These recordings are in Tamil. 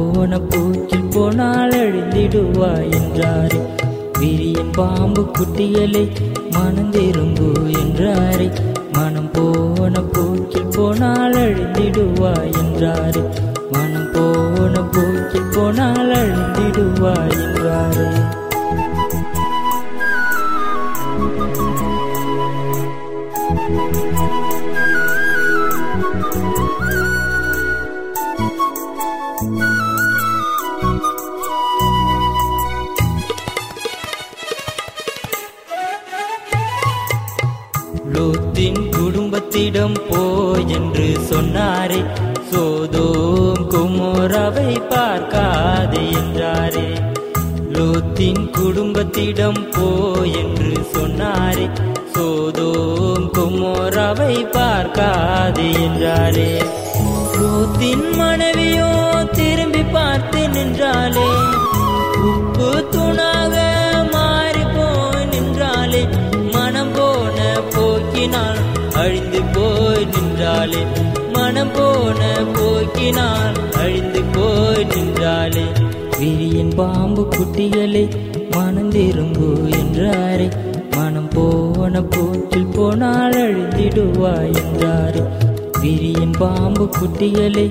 போன போக்கில் போனால் அழிந்திடுவாய் என்றாரே. விரியின் பாம்பு குட்டிகளே மனந்திரும்பு என்றாரே. மனம் போன போக்கில் போனால் அழிந்திடுவாய் என்றாரே. மனம் போன போக்கில் போனால் அழிந்திடுவாய் என்றாரே. குடும்பத்திடம் போய் என்று சொன்னாரே. சோதோம் குமோராவை பார்க்காதே என்றாரே. லோத்தின் குடும்பத்திடம் போய் என்று சொன்னாரே. சோதோம் குமோராவை பார்க்காதே என்றாரே. லோத்தின் மனைவியோ திரும்பி பார்த்து நின்றாளே. மனம் போன போக்கினால் அழிந்து போய் நின்றாளே. விரியின் பாம்பு குட்டிகளே மனந்திரும்பு என்றாரே. மனம் போன போக்கில் போனால் அழிந்திடுவாய் என்றாரே. விரியின் பாம்பு குட்டிகளே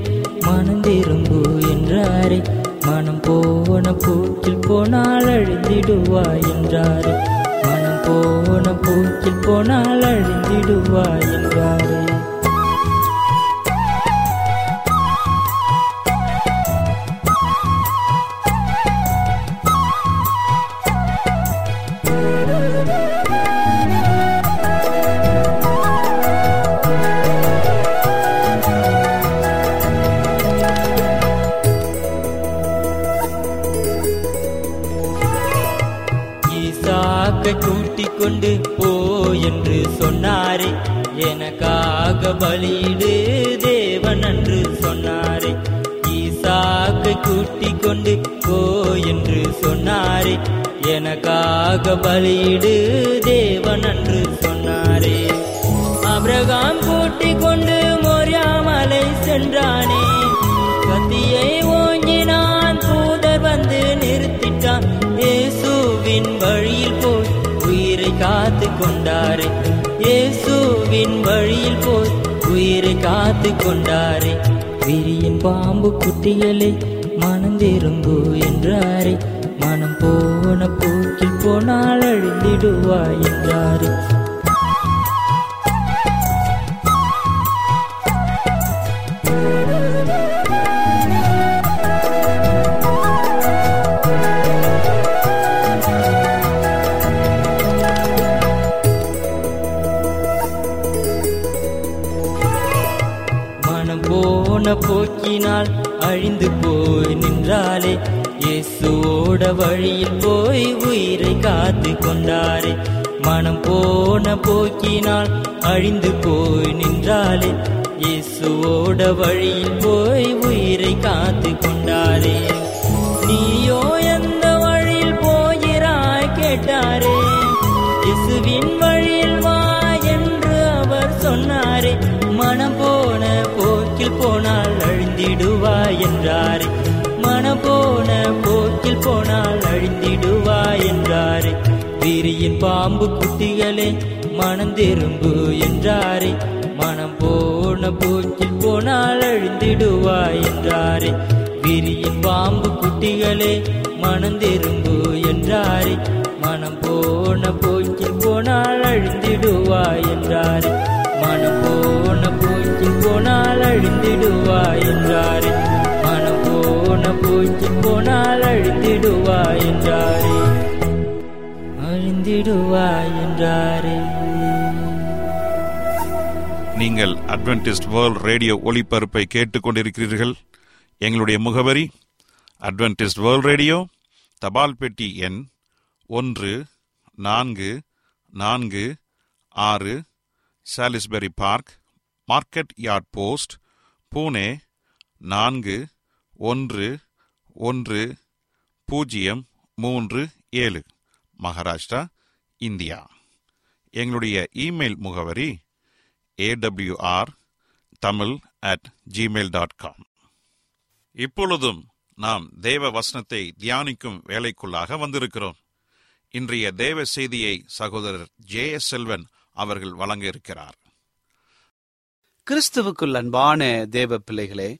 மனந்திரும்பு என்றாரே. மனம் போன போக்கில் போனால் அழிந்திடுவாய் என்றாரே. மனம் போன போக்கில் போனால் அழிந்திடுவாய் எனக்காக பலியிடு தேவன் என்று சொன்னாரே. அபிரகாம் கூட்டிக் கொண்டு மொரியாமலை சென்றானே. கத்தியை ஓங்கினான் தூதர் வந்து நிறுத்திட்டான். இயேசுவின் வழியில் போய் உயிரை காத்து கொண்டாரே. இயேசுவின் வழியில் போய் உயிரை காத்து கொண்டாரே. விரியின் பாம்பு குட்டிகளே மனந்திரும்பு என்றாரே. மனம் போன போக்கில் போனால் அழிந்திடுவாய் என்றாரே போன போக்கினால் அழிந்து போய் நின்றாலே இயேசுவோட வழியில் போய் உயிரை காத்து கொண்டாரே. மனம் போன போக்கினால் அழிந்து போய் நின்றாலே. இயேசுவோட வழியில் போய் உயிரை காத்து கொண்டாரே. போக்கில் போனால் அழிந்திடுவாய் என்றாரே. வீரியின் பாம்பு குட்டிகளே மனம் திரும்பு என்றாரே. மனம் போன போக்கில் போனால் அழிந்திடுவாய் என்றாரே. வீரியின் பாம்பு குட்டிகளே மனம் திரும்பு என்றாரே. மனம் போன போக்கில் போனால் அழிந்திடுவாய் என்றாரே. மனம் போன போக்கில் போனால் அழிந்திடுவாய் என்றாரே. பூச்சி போனால் அழிந்திடுவாய் என்றாரே. அழிந்திடுவாய் என்றாரே. நீங்கள் அட்வென்டிஸ்ட் வேர்ல்ட் ரேடியோ ஒளிபரப்பை கேட்டுக்கொண்டிருக்கிறீர்கள். எங்களுடைய முகவரி அட்வென்டிஸ்ட் வேர்ல்ட் ரேடியோ தபால் பெட்டி எண் ஒன்று நான்கு நான்கு ஆறு Salisbury park market yard post Pune நான்கு ஒன்று ஒன்று பூஜ்ஜியம் மூன்று ஏழு. மகாராஷ்டிரா இந்தியா. எங்களுடைய இமெயில் முகவரி AWR Tamil at Gmail dot com இப்பொழுதும் நாம் தேவ வசனத்தை தியானிக்கும் வேலைக்குள்ளாக வந்திருக்கிறோம். இன்றைய தேவ செய்தியை சகோதரர் ஜே எஸ் செல்வன் அவர்கள் வழங்க இருக்கிறார். கிறிஸ்துவுக்குள் அன்பான தேவ பிள்ளைகளே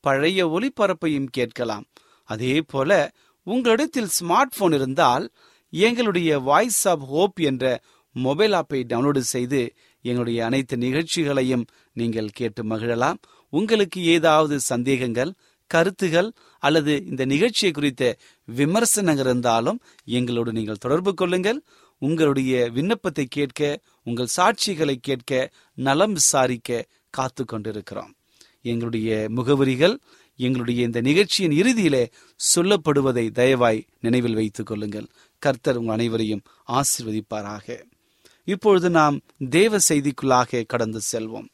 பழைய ஒளிபரப்பையும் கேட்கலாம். அதே போல உங்களிடத்தில் ஸ்மார்ட் போன் இருந்தால் எங்களுடைய வாய்ஸ் ஆப் ஹோப் என்ற மொபைல் ஆப்பை டவுன்லோடு செய்து எங்களுடைய அனைத்து நிகழ்ச்சிகளையும் நீங்கள் கேட்டு மகிழலாம். உங்களுக்கு ஏதாவது சந்தேகங்கள் கருத்துகள் அல்லது இந்த நிகழ்ச்சியை குறித்த விமர்சனங்கள் இருந்தாலும் எங்களோடு நீங்கள் தொடர்பு கொள்ளுங்கள். உங்களுடைய விண்ணப்பத்தை கேட்க உங்கள் சாட்சிகளை கேட்க நலம் விசாரிக்க காத்து கொண்டிருக்கிறோம். எங்களுடைய முகவரிகள் எங்களுடைய இந்த நிகழ்ச்சியின் இறுதியிலே சொல்லப்படுவதை தயவாய் நினைவில் வைத்துக் கொள்ளுங்கள். கர்த்தர் உங்கள் அனைவரையும் ஆசிர்வதிப்பாராக. இப்பொழுது நாம் தேவ செய்திக்குள்ளாக கடந்து செல்வோம்.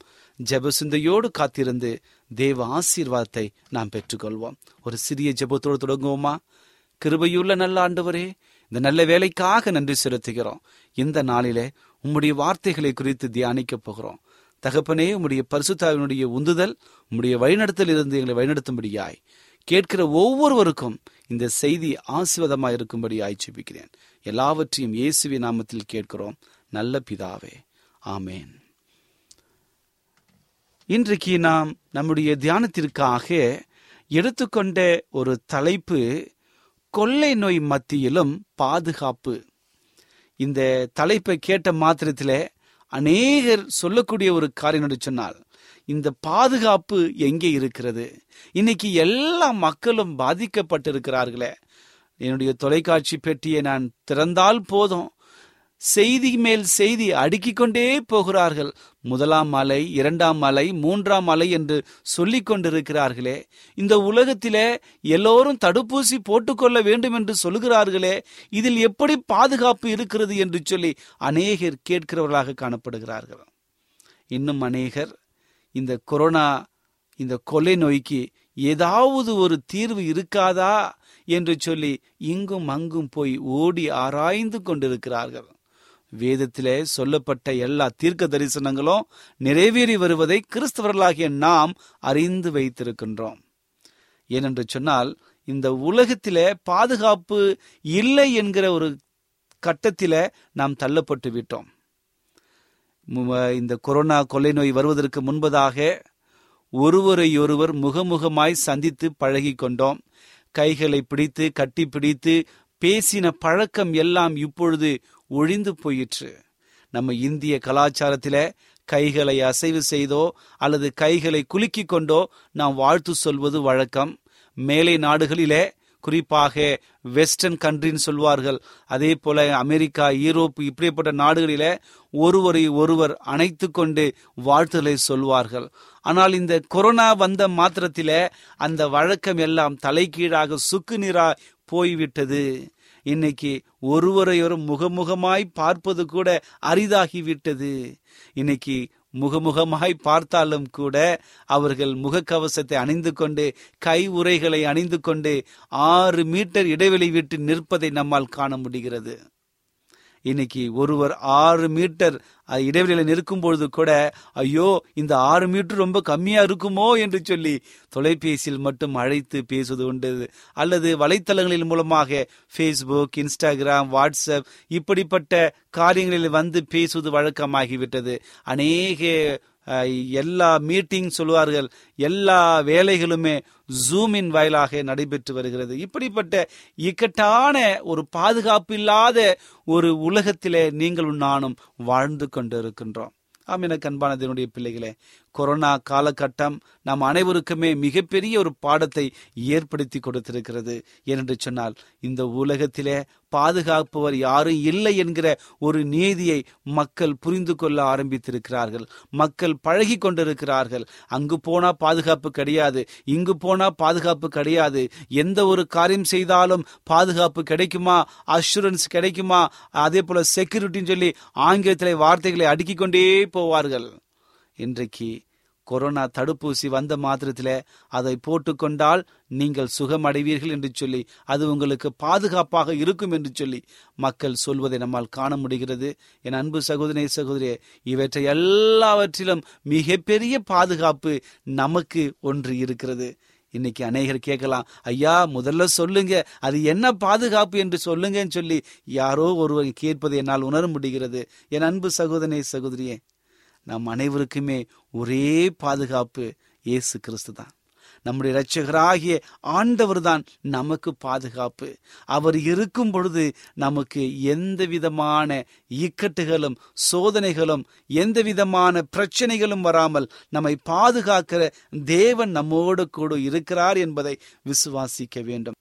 ஜபசிந்தையோடு காத்திருந்து தேவ ஆசீர்வாதத்தை நாம் பெற்றுக்கொள்வோம். ஒரு சிறிய ஜெபத்தோடு தொடங்குவோமா? கிருபையுள்ள நல்ல ஆண்டவரே இந்த நல்ல வேலைக்காக நன்றி செலுத்துகிறோம். இந்த நாளிலே உம்முடைய வார்த்தைகளை குறித்து தியானிக்க போகிறோம். தகப்பனே உம்முடைய பரிசுத்தாவினுடைய உந்துதல் உம்முடைய வழிநடத்தல் இருந்து எங்களை வழிநடத்தும்படியாய் கேட்கிற ஒவ்வொருவருக்கும் இந்த செய்தி ஆசிர்வாதமாக இருக்கும்படி ஆய்ச்சிப்பிக்கிறேன் எல்லாவற்றையும் இயேசுவி நாமத்தில் கேட்கிறோம். நல்ல பிதாவே. ஆமேன். இன்றைக்கு நாம் நம்முடைய தியானத்திற்காக எடுத்துக்கொண்ட ஒரு தலைப்பு கொள்ளை நோய் மத்தியிலும் பாதுகாப்பு. இந்த தலைப்பை கேட்ட மாத்திரத்திலே அநேகர் சொல்லக்கூடிய ஒரு காரியம் என்று சொன்னால் இந்த பாதுகாப்பு எங்கே இருக்கிறது? இன்னைக்கு எல்லா மக்களும் பாதிக்கப்பட்டிருக்கிறார்களே. என்னுடைய தொலைக்காட்சி பெட்டியை நான் திறந்தால் போதும். செய்தி மேல் செய்தி அடுக்கிக் கொண்டே போகிறார்கள். முதலாம் மலை இரண்டாம் மலை மூன்றாம் மலை என்று சொல்லிக் கொண்டிருக்கிறார்களே. இந்த உலகத்திலே எல்லோரும் தடுப்பூசி போட்டுக்கொள்ள வேண்டும் என்று சொல்லுகிறார்களே. இதில் எப்படி பாதுகாப்பு இருக்கிறது என்று சொல்லி அநேகர் கேட்கிறவர்களாக காணப்படுகிறார்கள். இன்னும் அநேகர் இந்த கொரோனா இந்த கொலை நோய்க்கு ஏதாவது ஒரு தீர்வு இருக்காதா என்று சொல்லி இங்கும் அங்கும் போய் ஓடி ஆராய்ந்து கொண்டிருக்கிறார்கள். வேதத்திலே சொல்லப்பட்ட எல்லா தீர்க்க தரிசனங்களும் நிறைவேறி வருவதை கிறிஸ்தவர்களாகிய நாம் அறிந்து வைத்திருக்கின்றோம். ஏனென்று சொன்னால் இந்த உலகத்திலே பாதுகாப்பு இல்லை என்கிற ஒரு கட்டத்தில நாம் தள்ளப்பட்டு விட்டோம். இந்த கொரோனா கொள்ளை நோய் வருவதற்கு முன்பதாக ஒருவரையொருவர் முகமுகமாய் சந்தித்து பழகி கொண்டோம். கைகளை பிடித்து கட்டி பிடித்து பேசின பழக்கம் எல்லாம் இப்பொழுது ஒழிந்து போயிற்று. நம்ம இந்திய கலாச்சாரத்தில கைகளை அசைவு செய்தோ அல்லது கைகளை குலுக்கி கொண்டோ நாம் வாழ்த்து சொல்வது வழக்கம். மேலை நாடுகளிலே குறிப்பாக வெஸ்டர்ன் கண்ட்ரின்னு சொல்வார்கள். அதே போல அமெரிக்கா ஈரோப்பு இப்படிப்பட்ட நாடுகளில ஒருவரை ஒருவர் அணைத்து கொண்டு வாழ்த்துதலை சொல்வார்கள். ஆனால் இந்த கொரோனா வந்த மாத்திரத்தில அந்த வழக்கம் எல்லாம் தலைகீழாக சுக்கு நீரா போய்விட்டது. இன்னைக்கு ஒருவரையொரு முகமுகமாய் பார்ப்பது கூட அரிதாகிவிட்டது. இன்னைக்கு முகமுகமாய் பார்த்தாலும் கூட அவர்கள் முகக்கவசத்தை அணிந்து கொண்டு கை உரைகளை அணிந்து கொண்டு ஆறு மீட்டர் இடைவெளி விட்டு நிற்பதை நம்மால் காண முடிகிறது. இன்னைக்கு ஒருவர் ஆறு மீட்டர் இடைவெளியில் நிற்கும் பொழுது கூட ஐயோ இந்த ஆறு மீட்டர் ரொம்ப கம்மியா இருக்குமோ என்று சொல்லி தொலைபேசியில் மட்டும் அழைத்து பேசுவது உண்டு. அல்லது வலைத்தளங்களின் மூலமாக ஃபேஸ்புக் இன்ஸ்டாகிராம் வாட்ஸ்அப் இப்படிப்பட்ட காரியங்களில் வந்து பேசுவது வழக்கமாகிவிட்டது. அநேக எல்லா மீட்டிங் சொல்வார்கள் எல்லா வேலைகளுமே ஜூமின் வாயிலாக நடைபெற்று வருகிறது. இப்படிப்பட்ட இக்கட்டான ஒரு பாதுகாப்பு இல்லாத ஒரு உலகத்திலே நீங்களும் நானும் வாழ்ந்து கொண்டிருக்கின்றோம். ஆம் எனக்கு அன்பானதனுடைய பிள்ளைகளே கொரோனா காலகட்டம் நம் அனைவருக்குமே மிகப்பெரிய ஒரு பாடத்தை ஏற்படுத்தி கொடுத்திருக்கிறது. ஏனென்று சொன்னால் இந்த உலகத்திலே பாதுகாப்பவர் யாரும் இல்லை என்கிற ஒரு நீதியை மக்கள் புரிந்து கொள்ள ஆரம்பித்திருக்கிறார்கள். மக்கள் பழகி கொண்டிருக்கிறார்கள். அங்கு போனா பாதுகாப்பு கிடையாது இங்கு போனா பாதுகாப்பு கிடையாது. எந்த ஒரு காரியம் செய்தாலும் பாதுகாப்பு கிடைக்குமா? அஷூரன்ஸ் கிடைக்குமா? அதே போல செக்யூரிட்டின்னு சொல்லி ஆங்கிலத்திலே வார்த்தைகளை அடுக்கிக் கொண்டே போவார்கள். இன்றைக்கு கொரோனா தடுப்பூசி வந்த மாத்திரத்தில் அதை போட்டுக்கொண்டால் நீங்கள் சுகமடைவீர்கள் என்று சொல்லி அது உங்களுக்கு பாதுகாப்பாக இருக்கும் என்று சொல்லி மக்கள் சொல்வதை நம்மால் காண முடிகிறது. என் அன்பு சகோதரே சகோதரியே இவற்றை எல்லாவற்றிலும் மிகப்பெரிய பாதுகாப்பு நமக்கு ஒன்று இருக்கிறது. இன்னைக்கு அநேகர் கேட்கலாம் ஐயா முதல்ல சொல்லுங்க அது என்ன பாதுகாப்பு என்று சொல்லுங்கன்னு சொல்லி யாரோ ஒருவர் கேட்பதை என்னால் உணர முடிகிறது. என் அன்பு சகோதரனே சகோதரியே நம் அனைவருக்குமே ஒரே பாதுகாப்பு இயேசு கிறிஸ்து தான் நம்முடைய இரட்சகராகிய ஆண்டவர் தான் நமக்கு பாதுகாப்பு. அவர் இருக்கும் பொழுது நமக்கு எந்த விதமான இக்கட்டுகளும் சோதனைகளும் எந்த விதமான பிரச்சனைகளும் வராமல் நம்மை பாதுகாக்கிற தேவன் நம்மோடு கூட இருக்கிறார் என்பதை விசுவாசிக்க வேண்டும்.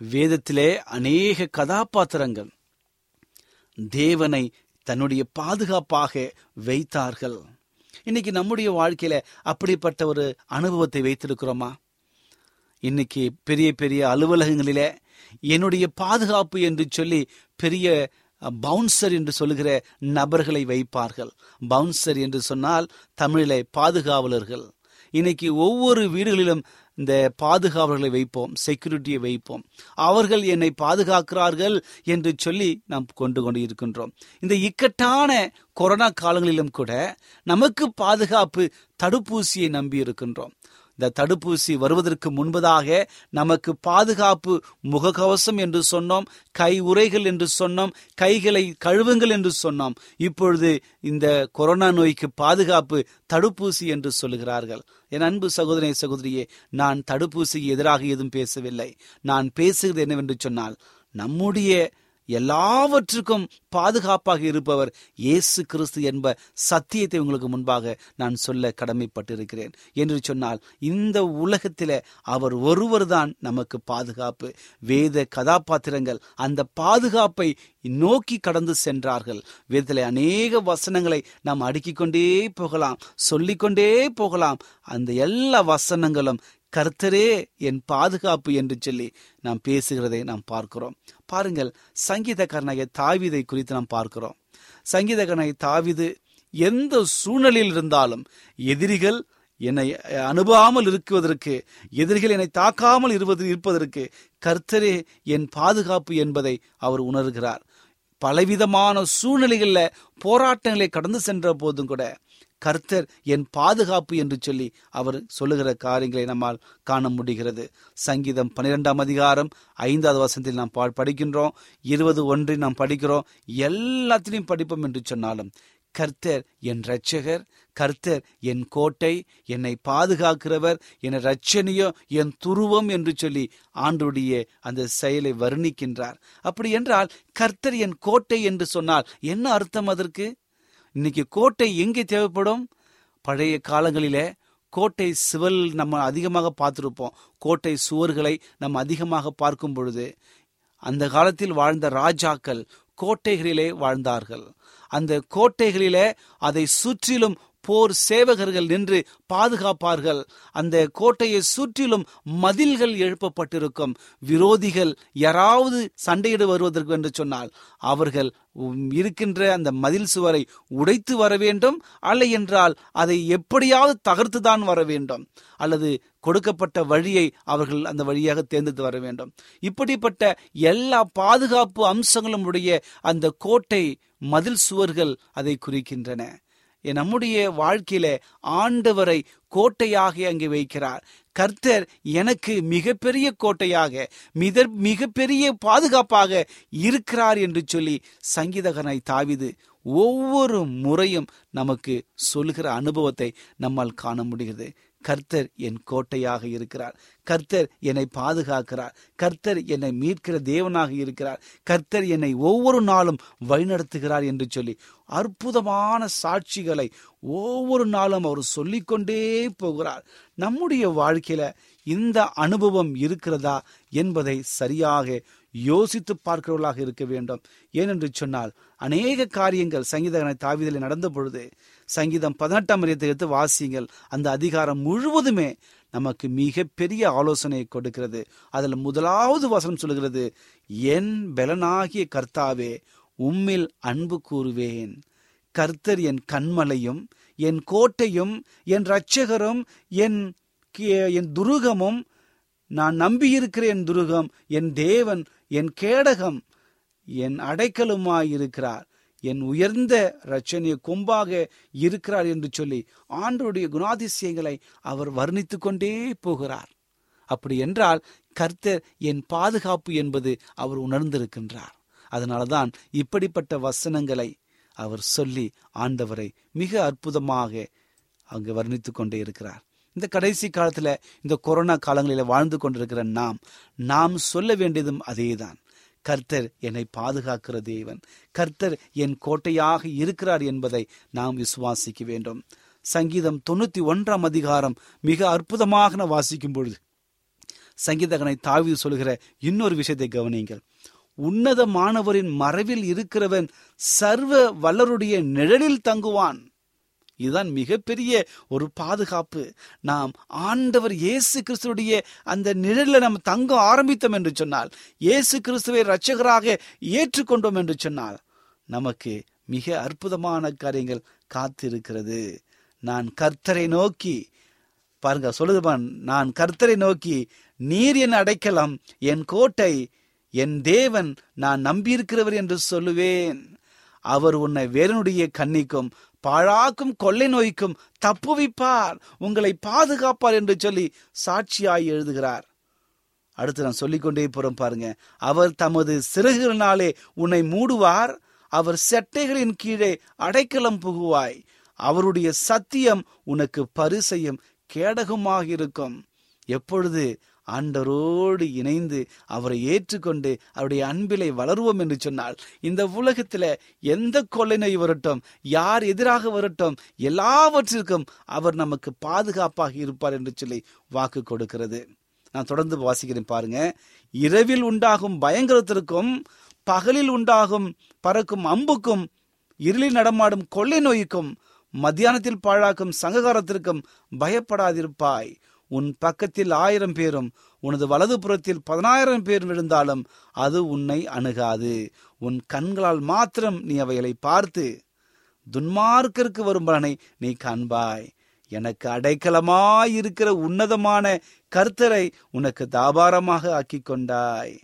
வேதத்திலே அநேக கதாபாத்திரங்கள் தேவனை தன்னுடைய பாதுகாப்பாக வைத்தார்கள். இன்னைக்கு நம்முடைய வாழ்க்கையில அப்படிப்பட்ட ஒரு அனுபவத்தை வைத்திருக்கிறோமா? இன்னைக்கு பெரிய பெரிய அலுவலகங்களில என்னுடைய பாதுகாப்பு என்று சொல்லி பெரிய பவுன்சர் என்று சொல்லுகிற நபர்களை வைப்பார்கள். பவுன்சர் என்று சொன்னால் தமிழில பாதுகாவலர்கள். இன்னைக்கு ஒவ்வொரு வீடுகளிலும் இந்த பாதுகாவலர்களை வைப்போம் செக்யூரிட்டியை வைப்போம். அவர்கள் என்னை பாதுகாக்கிறார்கள் என்று சொல்லி நாம் கொண்டு கொண்டு இருக்கின்றோம் இந்த இக்கட்டான கொரோனா காலங்களிலும் கூட நமக்கு பாதுகாப்பு தடுப்பூசியை நம்பி இருக்கின்றோம். இந்த தடுப்பூசி வருவதற்கு முன்பதாக நமக்கு பாதுகாப்பு முகக்கவசம் என்று சொன்னோம் கை உரைகள் என்று சொன்னோம் கைகளை கழுவுங்கள் என்று சொன்னோம். இப்பொழுது இந்த கொரோனா நோய்க்கு பாதுகாப்பு தடுப்பூசி என்று சொல்லுகிறார்கள். என் அன்பு சகோதரி சகோதரியே நான் தடுப்பூசிக்கு எதிராக எதுவும் பேசவில்லை. நான் பேசுகிறது என்னவென்று சொன்னால் நம்முடைய எல்லாவற்றுக்கும் பாதுகாப்பாக இருப்பவர் இயேசு கிறிஸ்து என்ப சத்தியத்தை உங்களுக்கு முன்பாக நான் சொல்ல கடமைப்பட்டிருக்கிறேன். என்று சொன்னால் இந்த உலகத்தில் அவர் ஒருவர் தான் நமக்கு பாதுகாப்பு. வேத கதாபாத்திரங்கள் அந்த பாதுகாப்பை நோக்கி கடந்து சென்றார்கள். வேதத்தில் அநேக வசனங்களை நாம் அடுக்கிக்கொண்டே போகலாம் சொல்லிக்கொண்டே போகலாம். அந்த எல்லா வசனங்களும் கர்த்தரே என் பாதுகாப்பு என்று சொல்லி நாம் பேசுகிறதை நாம் பார்க்கிறோம். பாருங்கள் சங்கீதக்காரனாகிய தாவிதை குறித்து நாம் பார்க்கிறோம். சங்கீதக்காரனாகிய தாவிது எந்த சூழ்நிலையில் இருந்தாலும் எதிரிகள் என்னை அனுபாமல் இருக்குவதற்கு எதிரிகள் என்னை தாக்காமல் இருப்பது இருப்பதற்கு கர்த்தரே என் பாதுகாப்பு என்பதை அவர் உணர்கிறார். பலவிதமான சூழ்நிலைகளில் போராட்டங்களை கடந்து சென்ற போதும் கூட கர்த்தர் என் பாதுகாப்பு என்று சொல்லி அவர் சொல்லுகிற காரியங்களை நம்மால் காண முடிகிறது. சங்கீதம் பன்னிரெண்டாம் அதிகாரம் ஐந்தாவது வசனத்தில் நாம் படிக்கின்றோம். இருபது ஒன்றில் நாம் படிக்கிறோம். எல்லாத்திலையும் படிப்போம் என்று சொன்னாலும் கர்த்தர் என் இரட்சகர் கர்த்தர் என் கோட்டை என்னை பாதுகாக்கிறவர் என் ரட்சணியோ என் துருவம் என்று சொல்லி ஆண்டுடைய அந்த செயலை வர்ணிக்கின்றார். அப்படி என்றால் கர்த்தர் என் கோட்டை என்று சொன்னால் என்ன அர்த்தம் அதற்கு? இன்னைக்கு கோட்டை எங்கே தேவைப்படும்? பழைய காலங்களிலே கோட்டை சிவல் நம்ம அதிகமாக பார்த்திருப்போம். கோட்டை சுவர்களை நம்ம அதிகமாக பார்க்கும் பொழுது அந்த காலத்தில் வாழ்ந்த ராஜாக்கள் கோட்டைகளிலே வாழ்ந்தார்கள். அந்த கோட்டைகளிலே அதை சுற்றிலும் போர் சேவகர்கள் நின்று பாதுகாப்பார்கள். அந்த கோட்டையை சுற்றிலும் மதில்கள் எழுப்பப்பட்டிருக்கும். விரோதிகள் யாராவது சண்டையிட வருவதற்கு என்று சொன்னால் அவர்கள் இருக்கின்ற அந்த மதில் சுவரை உடைத்து வர வேண்டும். அல்ல என்றால் அதை எப்படியாவது தகர்த்துதான் வர வேண்டும். அல்லது கொடுக்கப்பட்ட வழியை அவர்கள் அந்த வழியாக தேர்ந்தெடுத்து வர வேண்டும். இப்படிப்பட்ட எல்லா பாதுகாப்பு அம்சங்களும் உடைய அந்த கோட்டை மதில் சுவர்கள் அதை குறிக்கின்றன. நம்முடைய வாழ்க்கையில ஆண்டவரை கோட்டையாக அங்கே வைக்கிறார். கர்த்தர் எனக்கு மிகப்பெரிய கோட்டையாக மித மிகப்பெரிய பாதுகாப்பாக இருக்கிறார் என்று சொல்லி சங்கீதகனை தாவிது ஒவ்வொரு முறையும் நமக்கு சொல்கிற அனுபவத்தை நம்மால் காண முடிகிறது. கர்த்தர் என் கோட்டையாக இருக்கிறார். கர்த்தர் என்னை பாதுகாக்கிறார். கர்த்தர் என்னை மீட்கிற தேவனாக இருக்கிறார். கர்த்தர் என்னை ஒவ்வொரு நாளும் வழிநடத்துகிறார் என்று சொல்லி அற்புதமான சாட்சிகளை ஒவ்வொரு நாளும் அவர் சொல்லிக்கொண்டே போகிறார். நம்முடைய வாழ்க்கையில இந்த அனுபவம் இருக்கிறதா என்பதை சரியாக யோசித்து பார்க்கிறவர்களாக இருக்க வேண்டும். ஏனென்று சொன்னால் அநேக காரியங்கள் சங்கீதகனை தாவிதலில் நடந்த பொழுது சங்கீதம் பதினெட்டாம் அதிகாரத்தை எடுத்து வாசியுங்கள். அந்த அதிகாரம் முழுவதுமே நமக்கு மிக பெரிய ஆலோசனையை கொடுக்கிறது. அதில் முதலாவது வசனம் சொல்கிறது என் பலனாகிய கர்த்தாவே உம்மில் அன்பு கூறுவேன். கர்த்தர் என் கண்மலையும் என் கோட்டையும் என் இரட்சகரும் என் என் துருகமும் நான் நம்பியிருக்கிற என் துருகம் என் தேவன் என் கேடகம் என் அடைக்கலுமாயிருக்கிறார். என் உயர்ந்த ரச்சனைய கொம்பாக இருக்கிறார் என்று சொல்லி ஆண்டோடைய குணாதிசயங்களை அவர் வர்ணித்து கொண்டே போகிறார். அப்படி என்றால் கர்த்தர் என் பாதுகாப்பு என்பது அவர் உணர்ந்திருக்கின்றார். அதனாலதான் இப்படிப்பட்ட வசனங்களை அவர் சொல்லி ஆண்டவரை மிக அற்புதமாக அங்கு வர்ணித்து கொண்டே இருக்கிறார். இந்த கடைசி காலத்துல இந்த கொரோனா காலங்களில வாழ்ந்து கொண்டிருக்கிற நாம் நாம் சொல்ல வேண்டியதும் அதேதான். கர்த்தர் என்னை பாதுகாக்கிற தேவன். கர்த்தர் என் கோட்டையாக இருக்கிறார் என்பதை நாம் விசுவாசிக்க வேண்டும். சங்கீதம் தொண்ணூத்தி ஒன்றாம் அதிகாரம் மிக அற்புதமாக வாசிக்கும் பொழுது சங்கீதகனை தாவி சொல்கிற இன்னொரு விஷயத்தை கவனியுங்கள். உன்னதமானவரின் மறைவில் இருக்கிறவன் சர்வ வல்லருடைய நிழலில் தங்குவான். இதுதான் மிகப்பெரிய ஒரு பாதுகாப்பு. நாம் ஆண்டவர் இயேசு கிறிஸ்துடைய அந்த நிழலில் நம்ம தங்க ஆரம்பித்தோம் என்று சொன்னால் இயேசு கிறிஸ்துவை இரட்சகராக ஏற்றுக்கொண்டோம் என்று சொன்னால் நமக்கு மிக அற்புதமான காரியங்கள் காத்திருக்கிறது. நான் கர்த்தரை நோக்கி பாருங்க சொல்லுதுபான் நான் கர்த்தரை நோக்கி நீர் என் அடைக்கலம் என் கோட்டை என் தேவன் நான் நம்பியிருக்கிறவர் என்று சொல்லுவேன். அவர் உன்னை வேறனுடைய கண்ணிக்கும் பாழாக்கும் கொள்ளை நோய்க்கும் தப்புவிப்பார். உங்களை பாதுகாப்பார் என்று சொல்லி சாட்சியாய் எழுதுகிறார். அடுத்து நான் சொல்லிக்கொண்டே போறோம் பாருங்க. அவர் தமது சிறகுகளினாலே உன்னை மூடுவார். அவர் செட்டைகளின் கீழே அடைக்கலம் புகுவாய். அவருடைய சத்தியம் உனக்கு பரிசையும் கேடகமாக இருக்கும் எப்பொழுது ஆண்டரோடு இணைந்து அவரை ஏற்றுக்கொண்டு அவருடைய அன்பிலை வளருவோம் என்று சொன்னால் இந்த உலகத்துல எந்த கொள்ளை நோய் வரட்டும் யார் எதிராக வரட்டும் எல்லாவற்றிற்கும் அவர் நமக்கு பாதுகாப்பாக இருப்பார் என்று சொல்லி வாக்கு கொடுக்கிறது. நான் தொடர்ந்து வாசிக்கிறேன் பாருங்க. இரவில் உண்டாகும் பயங்கரத்திற்கும் பகலில் உண்டாகும் பறக்கும் அம்புக்கும் இருளில் நடமாடும் கொள்ளை நோய்க்கும் மத்தியானத்தில் பாழாக்கும் சங்ககாரத்திற்கும் பயப்படாதிருப்பாய். உன் பக்கத்தில் ஆயிரம் பேரும் உனது வலது புறத்தில் பதினாயிரம் பேரும் விழுந்தாலும் அது உன்னை அணுகாது. உன் கண்களால் மாத்திரம் நீ அவைகளை பார்த்து துன்மார்க்கிற்கு வரும் பலனை நீ காண்பாய். எனக்கு அடைக்கலமாயிருக்கிற உன்னதமான கர்த்தரை உனக்கு தாபாரமாக ஆக்கி கொண்டாய்.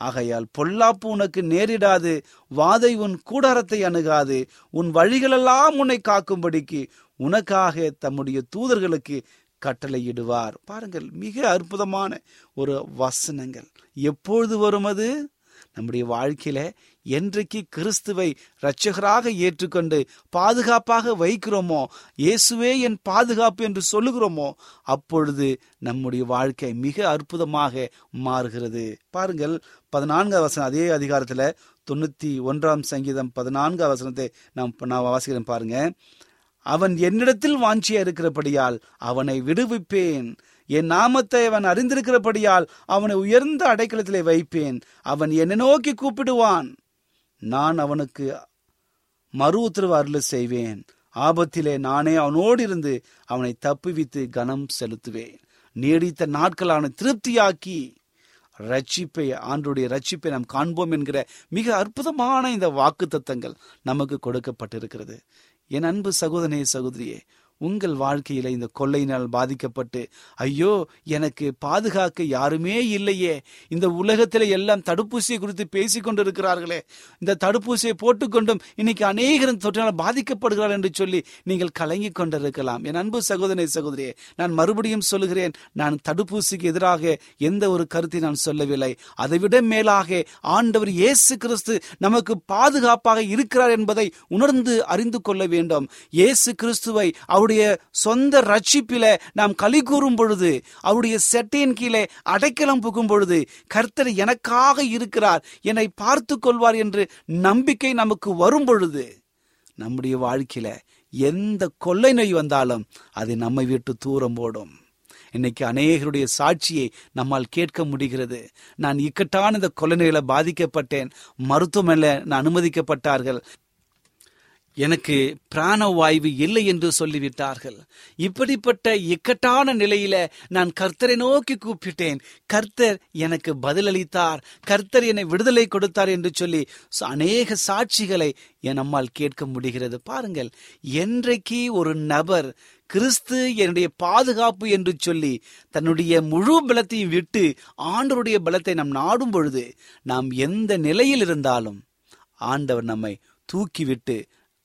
ஆகையால் பொல்லாப்பு உனக்கு நேரிடாது வாதை உன் கூடாரத்தை அணுகாது. உன் வழிகளெல்லாம் உன்னை காக்கும்படிக்கு உனக்காக தம்முடைய தூதர்களுக்கு கட்டளையிடுவார். பாருங்கள் மிக அற்புதமான ஒரு வசனங்கள். எப்பொழுது வரும் அது? நம்முடைய வாழ்க்கையில என்றைக்கு கிறிஸ்துவை இரட்சகராக ஏற்றுக்கொண்டு பாதுகாப்பாக வைக்கிறோமோ இயேசுவே என் பாதுகாப்பு என்று சொல்லுகிறோமோ அப்பொழுது நம்முடைய வாழ்க்கை மிக அற்புதமாக மாறுகிறது. பாருங்கள் பதினான்காம் வசனம் அதே அதிகாரத்துல தொண்ணூத்தி ஒன்றாம் சங்கீதம் பதினான்காம் வசனத்தை நாம் நான் வாசிக்கிறேன் பாருங்க. அவன் என்னிடத்தில் வாஞ்சியா இருக்கிறபடியால் அவனை விடுவிப்பேன். என் நாமத்தை அவன் அறிந்திருக்கிறபடியால் அவனை உயர்ந்த அடைக்கலத்திலே வைப்பேன். அவன் என்னை நோக்கி கூப்பிடுவான். நான் அவனுக்கு மறு உத்தரவு அருள் செய்வேன். ஆபத்திலே நானே அவனோடு இருந்து அவனை தப்புவித்து கனம் செலுத்துவேன். நீடித்த நாட்கள் அவனை திருப்தியாக்கி ரட்சிப்பை ஆண்டுடைய ரட்சிப்பை நாம் காண்போம் என்கிற மிக அற்புதமான இந்த வாக்கு தத்தங்கள் நமக்கு கொடுக்கப்பட்டிருக்கிறது. என் அன்பு சகோதரனே சகோதரியே உங்கள் வாழ்க்கையில இந்த கொள்ளையினால் பாதிக்கப்பட்டு ஐயோ எனக்கு பாதுகாக்க யாருமே இல்லையே. இந்த உலகத்தில எல்லாம் தடுப்பூசியை குறித்து பேசிக்கொண்டு இருக்கிறார்களே இந்த தடுப்பூசியை போட்டுக்கொண்டும் இன்னைக்கு அநேகரும் தொற்றினால் பாதிக்கப்படுகிறார் என்று சொல்லி நீங்கள் கலங்கி கொண்டிருக்கலாம். என் அன்பு சகோதரி சகோதரியே நான் மறுபடியும் சொல்லுகிறேன் நான் தடுப்பூசிக்கு எதிராக எந்த ஒரு கருத்தை நான் சொல்லவில்லை. அதைவிட மேலாக ஆண்டவர் இயேசு கிறிஸ்து நமக்கு பாதுகாப்பாக இருக்கிறார் என்பதை உணர்ந்து அறிந்து கொள்ள வேண்டும். இயேசு கிறிஸ்துவை அவருடைய சொந்த ரட்சிப்பில நாம் களி கூறும் பொழுது அவருடைய செட்டையின் கீழே அடைக்கலம் புகும் பொழுது கர்த்தர் எனக்காக இருக்கிறார் என்னை பார்த்து கொள்வார் என்று நம்பிக்கை நமக்கு வரும் பொழுது நம்முடைய வாழ்க்கையில எந்த கொள்ளை நோய் வந்தாலும் அது நம்மை விட்டு தூரம் போடும் இன்னைக்கு அநேகருடைய சாட்சியை நம்மால் கேட்க முடிகிறது. நான் இக்கட்டான இந்த கொலை நோயில பாதிக்கப்பட்டேன் மருத்துவமனையில் நான் அனுமதிக்கப்பட்டார்கள். எனக்கு பிராணவாய்வு இல்லை என்று சொல்லிவிட்டார்கள். இப்படிப்பட்ட இக்கட்டான நிலையில நான் கர்த்தரை நோக்கி கூப்பிட்டேன். கர்த்தர் எனக்கு பதிலளித்தார். கர்த்தர் என்னை விடுதலை கொடுத்தார் என்று சொல்லி அநேக சாட்சிகளை நம்மால் கேட்க முடிகிறது. பாருங்கள் என்றைக்கு ஒரு நபர் கிறிஸ்து என்னுடைய பாதுகாப்பு என்று சொல்லி தன்னுடைய முழு பலத்தையும் விட்டு ஆண்டருடைய பலத்தை நாம் நாடும் பொழுது நாம் எந்த நிலையில் இருந்தாலும் ஆண்டவர் நம்மை தூக்கிவிட்டு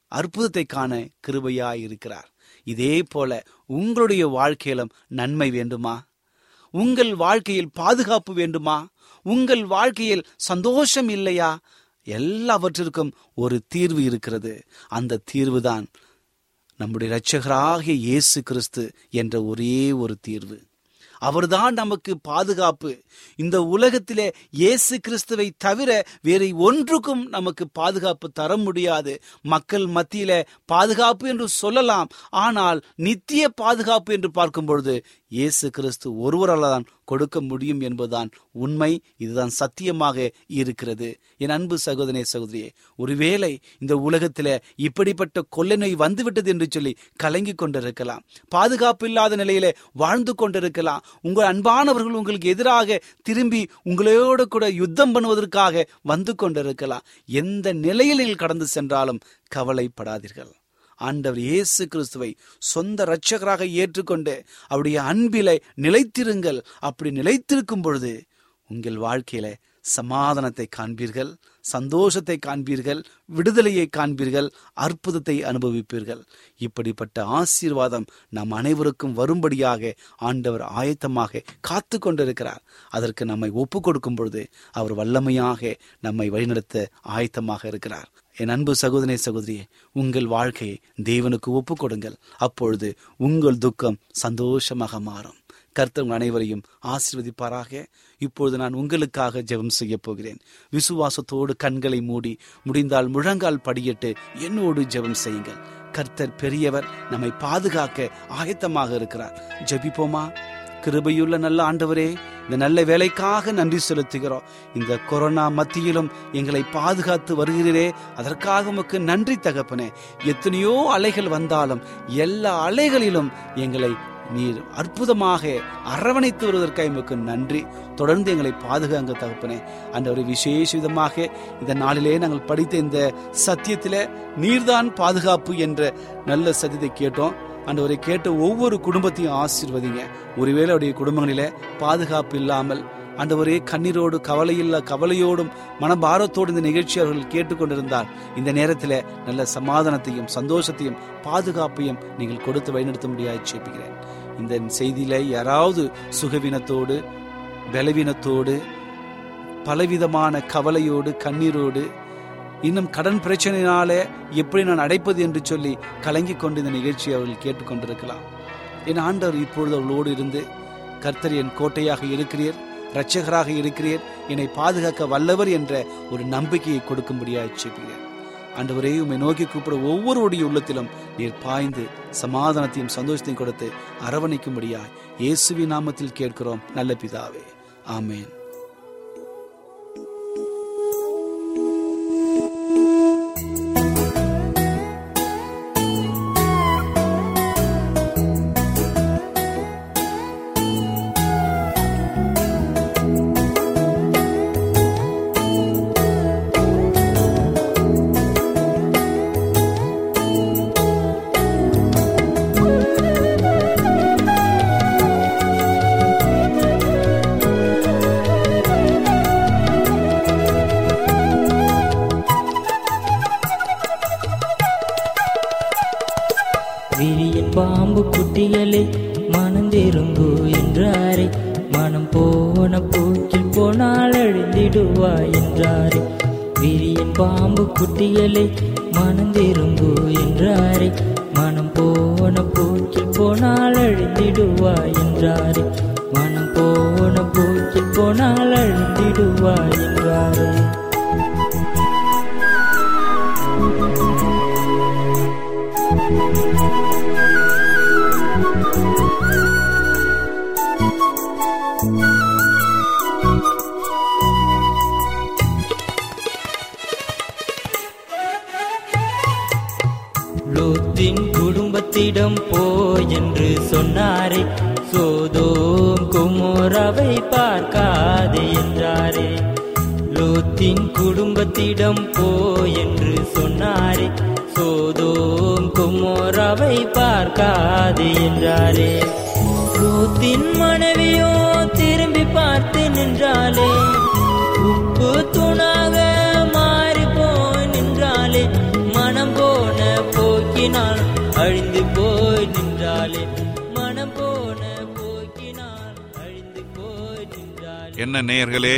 அற்புதத்தை காண கிருபையாய் இருக்கிறார் இதே போல உங்களுடைய வாழ்க்கையிலும் நன்மை வேண்டுமா? உங்கள் வாழ்க்கையில் பாதுகாப்பு வேண்டுமா? உங்கள் வாழ்க்கையில் சந்தோஷம் இல்லையா? எல்லாவற்றிற்கும் ஒரு தீர்வு இருக்கிறது. அந்த தீர்வுதான் நம்முடைய இரட்சகராகிய இயேசு கிறிஸ்து என்ற ஒரே ஒரு தீர்வு. அவர்தான் நமக்கு பாதுகாப்பு. இந்த உலகத்திலே இயேசு கிறிஸ்துவை தவிர வேறு ஒன்றுக்கும் நமக்கு பாதுகாப்பு தர முடியாது. மக்கள் மத்தியில பாதுகாப்பு என்று சொல்லலாம். ஆனால் நித்திய பாதுகாப்பு என்று பார்க்கும் பொழுது இயேசு கிறிஸ்து ஒருவரால் தான் கொடுக்க முடியும் என்பதுதான் உண்மை. இதுதான் சத்தியமாக இருக்கிறது. என் அன்பு சகோதரே சகோதரியே ஒருவேளை இந்த உலகத்தில் இப்படிப்பட்ட கொள்ளை நோய் வந்துவிட்டது என்று சொல்லி கலங்கி கொண்டிருக்கலாம். பாதுகாப்பு இல்லாத நிலையில வாழ்ந்து கொண்டிருக்கலாம். உங்கள் அன்பானவர்கள் உங்களுக்கு எதிராக திரும்பி உங்களோடு கூட யுத்தம் பண்ணுவதற்காக வந்து கொண்டிருக்கலாம். எந்த நிலையில் நீங்கள் கடந்து சென்றாலும் கவலைப்படாதீர்கள். ஆண்டவர் இயேசு கிறிஸ்துவை சொந்த இரட்சகராக ஏற்றுக்கொண்டு அவருடைய அன்பிலே நிலைத்திருங்கள். அப்படி நிலைத்திருக்கும் பொழுது உங்கள் வாழ்க்கையில சமாதானத்தை காண்பீர்கள் சந்தோஷத்தை காண்பீர்கள் விடுதலையை காண்பீர்கள் அற்புதத்தை அனுபவிப்பீர்கள். இப்படிப்பட்ட ஆசீர்வாதம் நம் அனைவருக்கும் வரும்படியாக ஆண்டவர் ஆயத்தமாக காத்து கொண்டிருக்கிறார். அதற்கு நம்மை ஒப்பு கொடுக்கும் பொழுது அவர் வல்லமையாக நம்மை வழிநடத்த ஆயத்தமாக இருக்கிறார். என் அன்பு சகோதரே சகோதரியே உங்கள் வாழ்க்கையை தேவனுக்கு ஒப்பு கொடுங்கள் அப்பொழுது உங்கள் துக்கம் சந்தோஷமாக மாறும். கர்த்தர் அனைவரையும் ஆசீர்வதிப்பாராக. இப்பொழுது நான் உங்களுக்காக ஜெபம் செய்ய போகிறேன். விசுவாசத்தோடு கண்களை மூடி முடிந்தால் முழங்கால் படியிட்டு என்னோடு ஜெபம் செய்யுங்கள். கர்த்தர் பெரியவர் நம்மை பாதுகாக்க ஆயத்தமாக இருக்கிறார். ஜெபிப்போமா? கிருபையுள்ள நல்ல ஆண்டவரே இந்த நல்ல வேலைக்காக நன்றி செலுத்துகிறோம். இந்த கொரோனா மத்தியிலும் எங்களை பாதுகாத்து வருகிறீரே அதற்காக உமக்கு நன்றி தகப்பனே. எத்தனையோ அலைகள் வந்தாலும் எல்லா அலைகளிலும் எங்களை நீர் அற்புதமாக அரவணைத்து வருவதற்காக எமக்கு நன்றி. தொடர்ந்து எங்களை பாதுகாங்க தகப்பனே. அந்த ஒரு விசேஷ விதமாக இந்த நாளிலே நாங்கள் படித்த இந்த சத்தியத்தில் நீர்தான் பாதுகாப்பு என்ற நல்ல சத்தியத்தை கேட்டோம். ஆண்டவரை கேட்ட ஒவ்வொரு குடும்பத்தையும் ஆசீர்வதிங்க. ஒருவேளை அவருடைய குடும்பங்களில பாதுகாப்பு இல்லாமல் ஆண்டவரே கண்ணீரோடு கவலையில்லா கவலையோடும் மனபாரத்தோடு இந்த நிகழ்ச்சி அவர்கள் கேட்டுக்கொண்டிருந்தார் இந்த நேரத்தில் நல்ல சமாதானத்தையும் சந்தோஷத்தையும் பாதுகாப்பையும் நீங்கள் கொடுத்து வழிநடத்த முடியாது சேப்பிக்கிறேன் இந்த செய்தியில யாராவது சுகவீனத்தோடு பலவீனத்தோடு பலவிதமான கவலையோடு கண்ணீரோடு இன்னும் கடன் பிரச்சனையினாலே எப்படி நான் அடைப்பது என்று சொல்லி கலங்கி கொண்டு இந்த நிகழ்ச்சியை அவர்கள் கேட்டுக்கொண்டிருக்கலாம். என் ஆண்டவர் இப்பொழுது அவர்களோடு இருந்து கர்த்தர் என் கோட்டையாக இருக்கிறீர் இரட்சகராக இருக்கிறீர் என்னை பாதுகாக்க வல்லவர் என்ற ஒரு நம்பிக்கையை கொடுக்கும்படியாக செய்கிறேன் ஆண்டவரே உம்மை நோக்கி கூப்பிட ஒவ்வொருடைய உள்ளத்திலும் நீர் பாய்ந்து சமாதானத்தையும் சந்தோஷத்தையும் கொடுத்து அரவணைக்கும்படியாய் இயேசுவி நாமத்தில் கேட்கிறோம். நல்ல பிதாவே. ஆமேன். இல்லை மனம் திரும்பு என்றாரே. மனம் போன போக்கில் போனால் அழிந்திடுவாய் என்றாரே. குடும்பத்திடம் போ என்று சொன்னாரே. சோதோம் குமோராவை பார்க்காது என்றாரே. லோத்தின் மனைவியோ திரும்பி பார்த்து நின்றாலே உப்பு தூணாக மாறி போய் நின்றாலே மனம் போன போக்கினால் அழிந்து போய் நின்றாலே மனம் போன போக்கினால் அழிந்து போய் நின்றாலே என்ன நேயர்களே